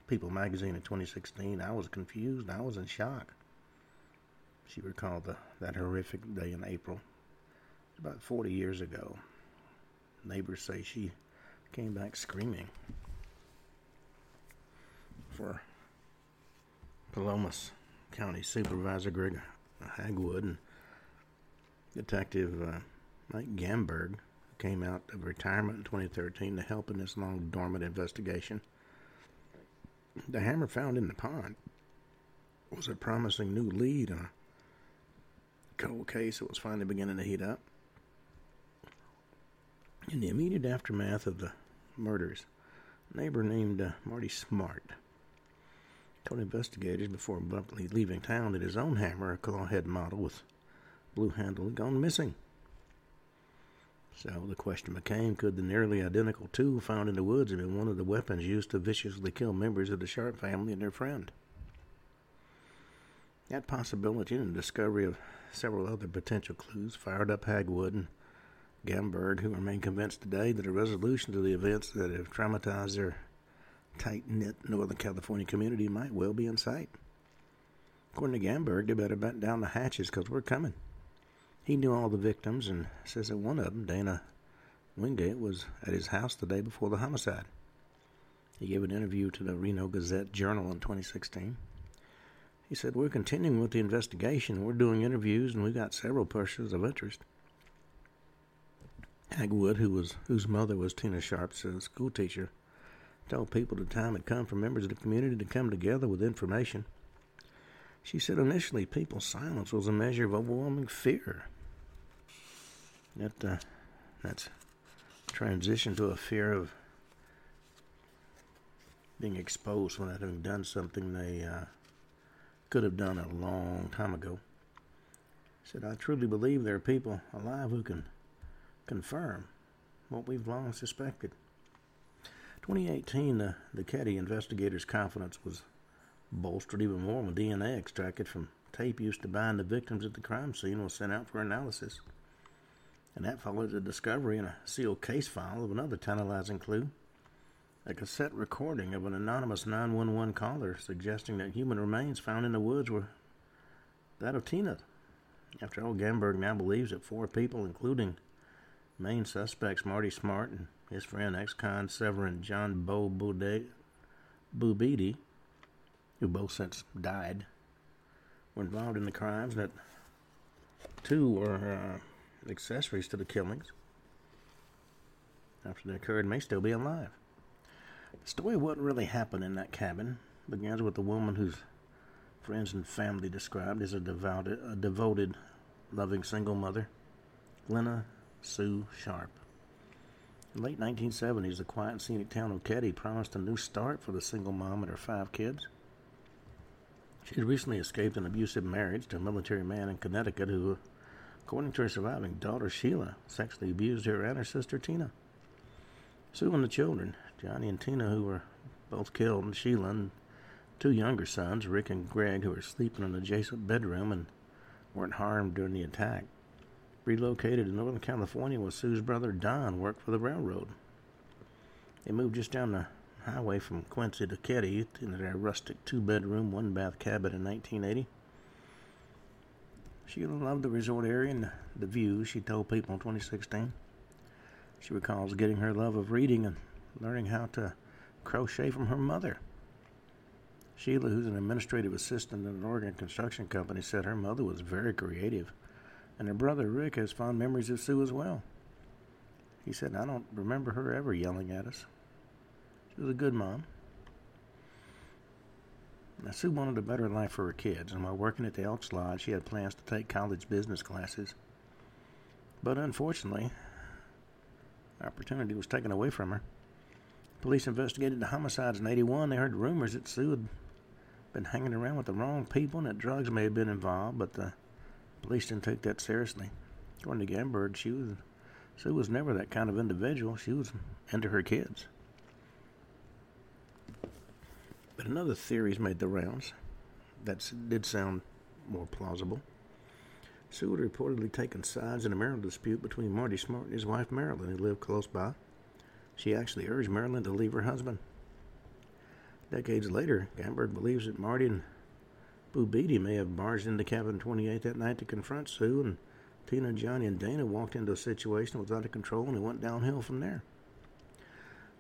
People magazine in 2016, I was confused. I was in shock. She recalled the, that horrific day in April. About 40 years ago. Neighbors say she came back screaming for Plumas County Supervisor Greg Hagwood and Detective uh, Mike Gamberg who came out of retirement in 2013 to help in this long dormant investigation. The hammer found in the pond was a promising new lead on a cold case that was finally beginning to heat up. In the immediate aftermath of the murders. A neighbor named uh, Marty Smart told investigators before abruptly leaving town that his own hammer, a clawhead model with blue handle, had gone missing. So the question became could the nearly identical tool found in the woods have been one of the weapons used to viciously kill members of the Sharp family and their friend? That possibility and the discovery of several other potential clues fired up Hagwood and Gamberg, who remain convinced today that a resolution to the events that have traumatized their tight knit Northern California community might well be in sight. According to Gamberg, they better batten down the hatches because we're coming. He knew all the victims and says that one of them, Dana Wingate, was at his house the day before the homicide. He gave an interview to the Reno Gazette Journal in 2016. He said, We're continuing with the investigation. We're doing interviews and we've got several persons of interest. Hagwood, who was whose mother was Tina Sharp's uh, school teacher, told people the time had come for members of the community to come together with information. She said initially people's silence was a measure of overwhelming fear. That uh, that's transitioned to a fear of being exposed without having done something they uh, could have done a long time ago. Said, I truly believe there are people alive who can confirm what we've long suspected. 2018, uh, the Keddie investigators' confidence was bolstered even more when DNA extracted from tape used to bind the victims at the crime scene was sent out for analysis. And that followed the discovery in a sealed case file of another tantalizing clue a cassette recording of an anonymous 911 caller suggesting that human remains found in the woods were that of Tina. After all, Gamberg now believes that four people, including main suspects Marty Smart and his friend ex-con Severin John Bo Boubede, who both since died, were involved in the crimes, that two were uh, accessories to the killings. After they occurred, may still be alive. The story of what really happened in that cabin begins with the woman whose friends and family described as a devoted, a devoted, loving single mother, Glenna Sue Sharp. In late 1970s, the quiet scenic town of Keddie promised a new start for the single mom and her five kids. She had recently escaped an abusive marriage to a military man in Connecticut who, according to her surviving daughter Sheila, sexually abused her and her sister Tina. Sue and the children, Johnny and Tina, who were both killed, and Sheila and two younger sons, Rick and Greg, who were sleeping in an adjacent bedroom and weren't harmed during the attack, relocated to Northern California where Sue's brother Don worked for the railroad. They moved just down the highway from Quincy to Keddie in their rustic two bedroom, one bath cabin in 1980. Sheila loved the resort area and the views, she told people in 2016. She recalls getting her love of reading and learning how to crochet from her mother. Sheila, who's an administrative assistant in an Oregon construction company, said her mother was very creative, and her brother Rick has fond memories of Sue as well. He said, I don't remember her ever yelling at us. She was a good mom. Now, Sue wanted a better life for her kids, and while working at the Elks Lodge, she had plans to take college business classes. But unfortunately, opportunity was taken away from her. Police investigated the homicides in 81. They heard rumors that Sue had been hanging around with the wrong people and that drugs may have been involved, but the police didn't take that seriously. According to Gamberg, she was Sue was never that kind of individual. She was into her kids. But another theory's made the rounds that did sound more plausible. Sue had reportedly taken sides in a marital dispute between Marty Smart and his wife Marilyn, who lived close by. She actually urged Marilyn to leave her husband. Decades later, Gamberg believes that Marty and Boubede may have barged into cabin 28 that night to confront Sue, and Tina, Johnny, and Dana walked into a situation that was out of control and it went downhill from there.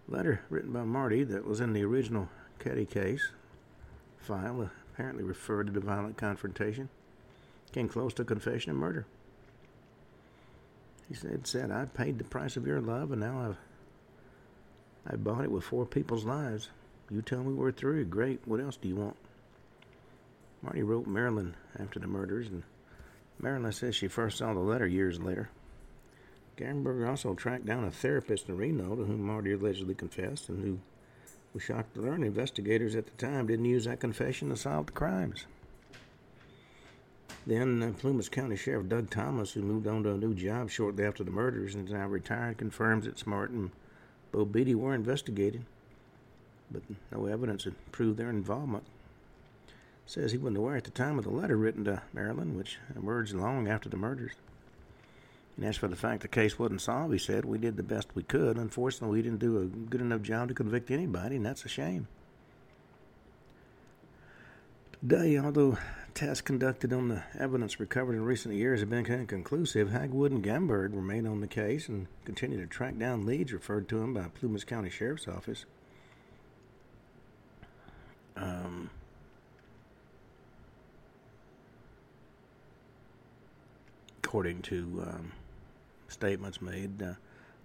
Letter written by Marty that was in the original Keddie case file apparently referred to the violent confrontation came close to confession of murder. He said, said, I paid the price of your love, and now I've I bought it with four people's lives. You tell me we're through. Great. What else do you want? Marty wrote Marilyn after the murders, and Marilyn says she first saw the letter years later. Gamberg also tracked down a therapist in Reno to whom Marty allegedly confessed and who We're shocked to learn investigators at the time didn't use that confession to solve the crimes. Then uh, Plumas County Sheriff Doug Thomas, who moved on to a new job shortly after the murders and is now retired, confirms that Smart and Boubede were investigated, but no evidence had proved their involvement. Says he wasn't aware at the time of the letter written to Marilyn, which emerged long after the murders. And as for the fact the case wasn't solved, he said, we did the best we could. Unfortunately, we didn't do a good enough job to convict anybody, and that's a shame. Today, although tests conducted on the evidence recovered in recent years have been inconclusive, Hagwood and Gamberg remain on the case and continue to track down leads referred to them by Plumas County Sheriff's Office. Um, according to um, statements made, uh,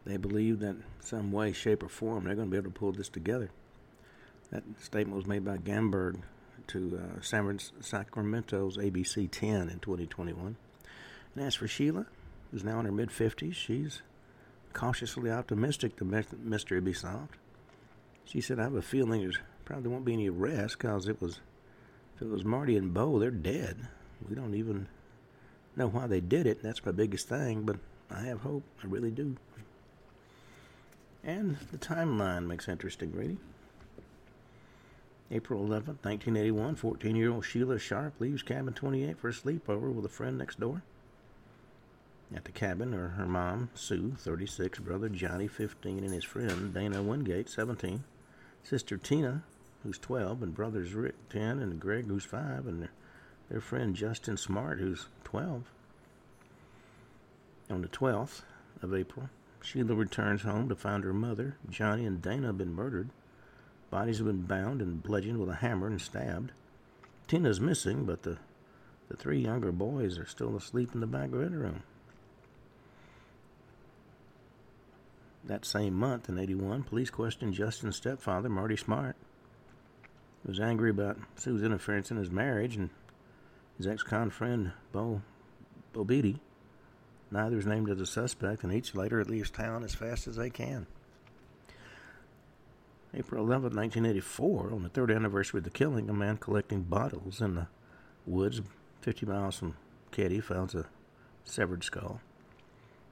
they believe that some way, shape, or form they're going to be able to pull this together. That statement was made by Gamberg to uh, San Sacramento's ABC 10 in 2021. And as for Sheila, who's now in her mid 50s, she's cautiously optimistic the mystery be solved. She said, I have a feeling there probably won't be any arrest because it was, if it was Marty and Bo, they're dead. We don't even know why they did it. That's my biggest thing, but I have hope. I really do. And the timeline makes interesting reading. April 11th, 1981, 14 year old Sheila Sharp leaves cabin 28 for a sleepover with a friend next door. At the cabin are her mom, Sue, 36, brother Johnny, 15, and his friend Dana Wingate, 17, sister Tina, who's 12, and brothers Rick, 10, and Greg, who's 5, and their, their friend Justin Smart, who's 12. On the 12th of April, Sheila returns home to find her mother, Johnny, and Dana have been murdered. Bodies have been bound and bludgeoned with a hammer and stabbed. Tina's missing, but the, the three younger boys are still asleep in the back bedroom. That same month, in 81, police questioned Justin's stepfather, Marty Smart. He was angry about Sue's interference in his marriage and his ex-con friend, Bo, Bo Boubede. Neither is named as a suspect, and each later leaves town as fast as they can. April 11, 1984, on the third anniversary of the killing, a man collecting bottles in the woods 50 miles from Keddie finds a severed skull.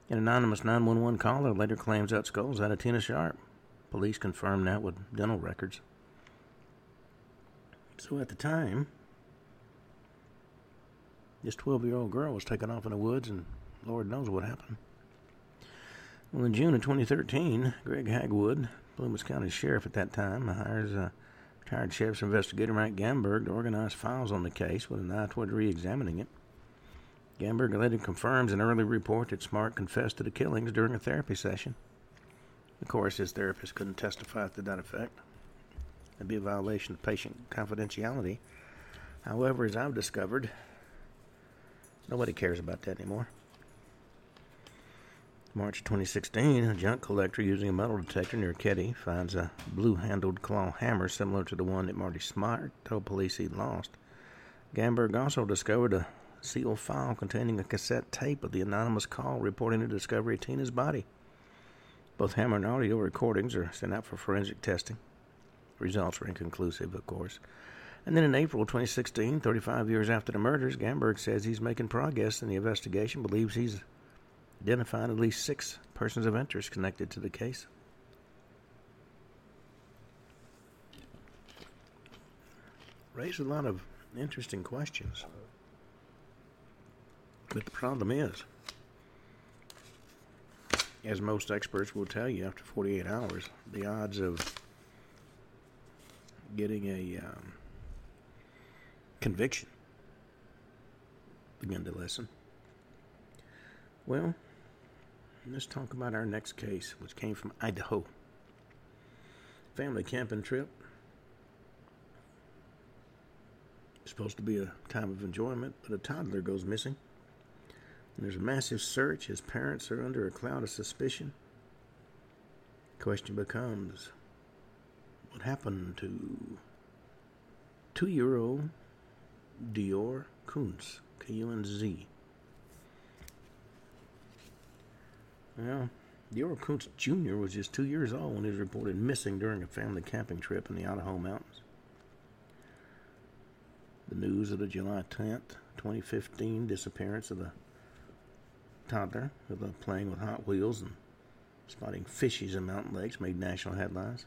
An anonymous 911 caller later claims that skull is out of Tina Sharp. Police confirm that with dental records. So at the time, this 12 year old girl was taken off in the woods and Lord knows what happened. Well, in June of 2013, Greg Hagwood, Plumas County Sheriff at that time, hires a retired sheriff's investigator Mike Gamberg to organize files on the case with an eye toward re-examining it. Gamberg later confirms an early report that Smart confessed to the killings during a therapy session. Of course, his therapist couldn't testify to that effect. It'd be a violation of patient confidentiality. However, as I've discovered, nobody cares about that anymore. March 2016, a junk collector using a metal detector near Keddie finds a blue handled claw hammer similar to the one that Marty Smart told police he'd lost. Gamberg also discovered a sealed file containing a cassette tape of the anonymous call reporting the discovery of Tina's body. Both hammer and audio recordings are sent out for forensic testing. Results were inconclusive, of course. And then in April 2016, 35 years after the murders, Gamberg says he's making progress in the investigation, believes he's identified at least six persons of interest connected to the case. Raised a lot of interesting questions. But the problem is, as most experts will tell you, after 48 hours, the odds of getting a um, conviction begin to lessen. Well, let's talk about our next case, which came from Idaho. Family camping trip. Supposed to be a time of enjoyment, but a toddler goes missing. And there's a massive search. His parents are under a cloud of suspicion. Question becomes what happened to two year old Deorr Kunz, K U N Z? Well, Deorr Kunz Jr. was just two years old when he was reported missing during a family camping trip in the Idaho mountains. The news of the July 10th, 2015 disappearance of the toddler who was playing with Hot Wheels and spotting fishies in mountain lakes made national headlines.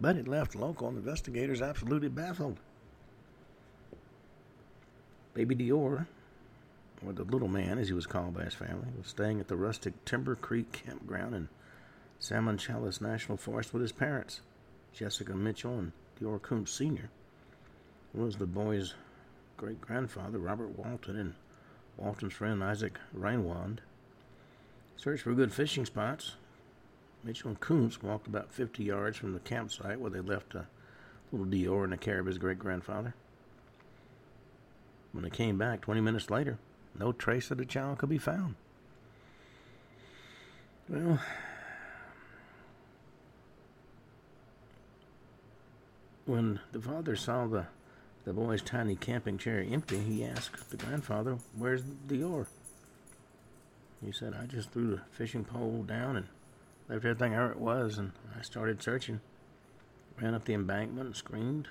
But it left local investigators absolutely baffled. Baby Deorr, or the little man as he was called by his family, was staying at the rustic Timber Creek campground in Salmon Challis National Forest with his parents, Jessica Mitchell and Deorr Kunz Sr. was the boy's great grandfather, Robert Walton, and Walton's friend Isaac Reinwand. Searched for good fishing spots. Mitchell and Kunz walked about 50 yards from the campsite where they left a little Deorr in the care of his great grandfather. When they came back 20 minutes later, no trace of the child could be found. Well, when the father saw the, the boy's tiny camping chair empty, he asked the grandfather, Where's Deorr? He said, I just threw the fishing pole down and left everything where it was, and I started searching. Ran up the embankment and screamed.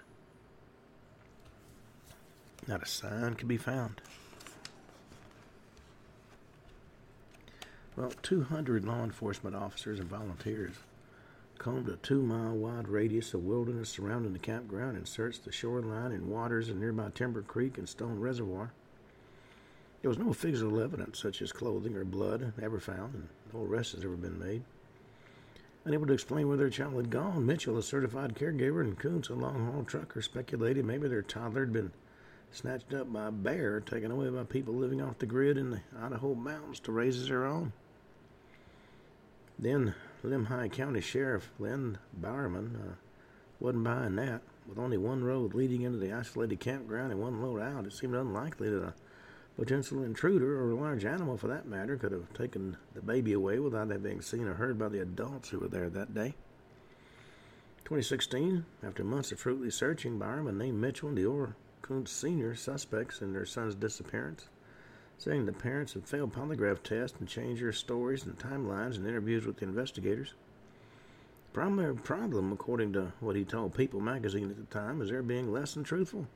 Not a sign could be found. Well, 200 law enforcement officers and volunteers combed a two mile wide radius of wilderness surrounding the campground and searched the shoreline and waters of nearby Timber Creek and Stone Reservoir. There was no physical evidence, such as clothing or blood, ever found, and no arrest has ever been made. Unable to explain where their child had gone, Mitchell, a certified caregiver, and Kunz, a long haul trucker, speculated maybe their toddler had been snatched up by a bear, taken away by people living off the grid in the Idaho mountains to raise their own. Then Lemhi County Sheriff Len Bowerman uh, wasn't buying that. With only one road leading into the isolated campground and one road out, it seemed unlikely that a potential intruder, or a large animal for that matter, could have taken the baby away without it being seen or heard by the adults who were there that day. 2016, after months of fruitless searching, Bowerman named Mitchell and Deorr Kunz Sr. suspects in their son's disappearance saying the parents had failed polygraph tests and changed their stories and timelines in interviews with the investigators. The primary problem, according to what he told People magazine at the time, is their being less than truthful.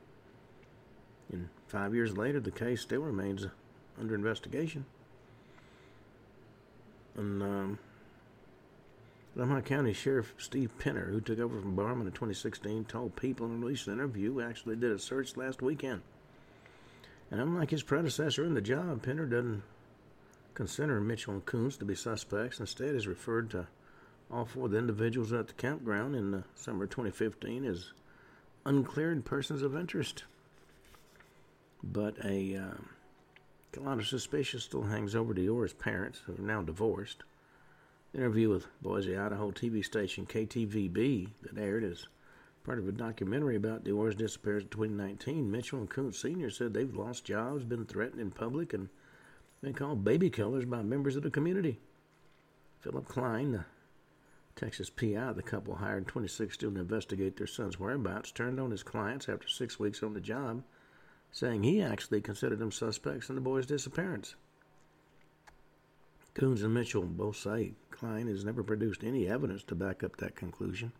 And five years later, the case still remains under investigation. And um, Lemhi County Sheriff Steve Penner, who took over from Bowerman in 2016, told People in a recent interview we actually did a search last weekend. And unlike his predecessor in the job, Penner doesn't consider Mitchell and Kunz to be suspects. Instead, is referred to all four of the individuals at the campground in the summer of 2015 as uncleared persons of interest. But a, uh, of suspicion still hangs over Deorr's parents, who are now divorced. Interview with Boise, Idaho TV station KTVB that aired as part of a documentary about Deorr's disappearance in 2019, Mitchell and Kunz Sr. said they've lost jobs, been threatened in public, and been called baby killers by members of the community. Philip Klein, the Texas PI the couple hired in 2016 to investigate their son's whereabouts, turned on his clients after six weeks on the job, saying he actually considered them suspects in the boy's disappearance. Kunz and Mitchell both say Klein has never produced any evidence to back up that conclusion.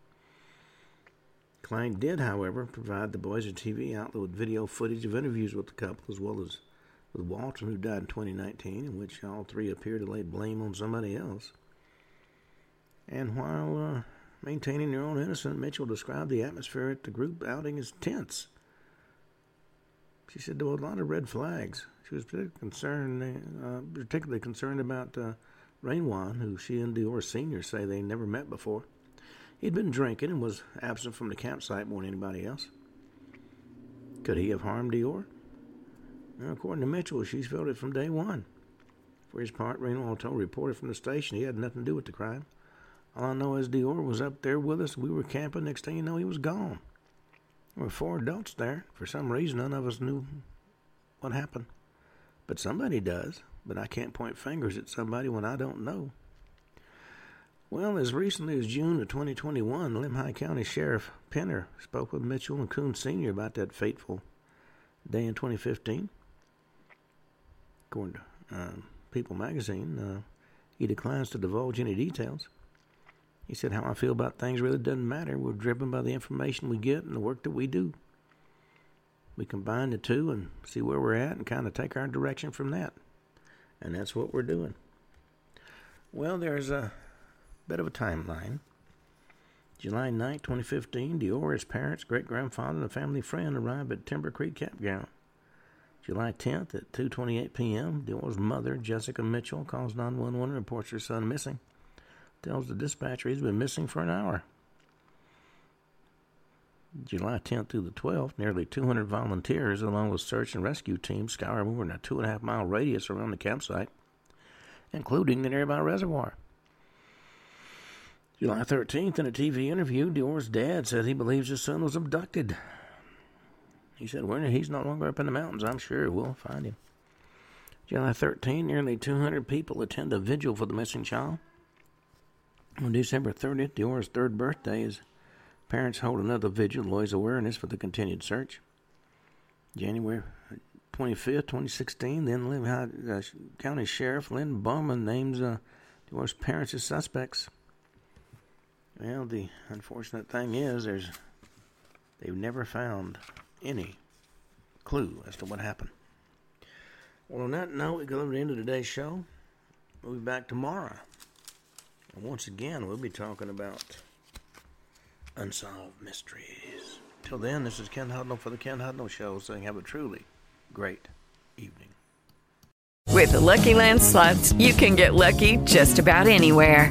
Klein did, however, provide the Boise TV outlet with video footage of interviews with the couple, as well as with Walton, who died in 2019, in which all three appear to lay blame on somebody else. And while uh, maintaining their own innocence, Mitchell described the atmosphere at the group outing as tense. She said there were a lot of red flags. She was particularly concerned, uh, particularly concerned about uh, Rainwan, who she and Deorr Sr. say they never met before. He'd been drinking and was absent from the campsite more than anybody else. Could he have harmed Deorr? Well, according to Mitchell, she's felt it from day one. For his part, Reno told a reporter from the station he had nothing to do with the crime. All I know is Deorr was up there with us. We were camping. Next thing you know, he was gone. There were four adults there. For some reason, none of us knew what happened. But somebody does. But I can't point fingers at somebody when I don't know. Well, as recently as June of 2021, Lemhi County Sheriff Penner spoke with Mitchell and Kunz Sr. about that fateful day in 2015. According to uh, People magazine, uh, He declines to divulge any details. He said, How I feel about things really doesn't matter. We're driven by the information we get and the work that we do. We combine the two and see where we're at and kind of take our direction from that. And that's what we're doing. Well, there's a bit of a timeline. July 9, 2015, Deorr, his parents, great grandfather, and a family friend arrived at Timber Creek Campground. July 10th at 2:28 p.m., Deorr's mother, Jessica Mitchell, calls 911 and reports her son missing tells the dispatcher he's been missing for an hour. July 10th through the 12th, nearly 200 volunteers, along with search and rescue teams, scour more than a two and a half mile radius around the campsite, including the nearby reservoir. July 13th, in a TV interview, Deorr's dad said he believes his son was abducted. He said, well, he's no longer up in the mountains. I'm sure we'll find him. July 13th, nearly 200 people attend a vigil for the missing child. On December 30th, Deorr's third birthday, his parents hold another vigil to raise awareness for the continued search. January 25th, 2016, then Lemhi uh, County Sheriff Lynn Bowerman names uh, Deorr's parents as suspects. Well, the unfortunate thing is, there's they've never found any clue as to what happened. Well, on that note, we go to the end of today's show. We'll be back tomorrow. Once again, we'll be talking about unsolved mysteries. Till then, this is Ken Hudnall for the Ken Hudnall Show saying have a truly great evening. With the Lucky Land slots, you can get lucky just about anywhere.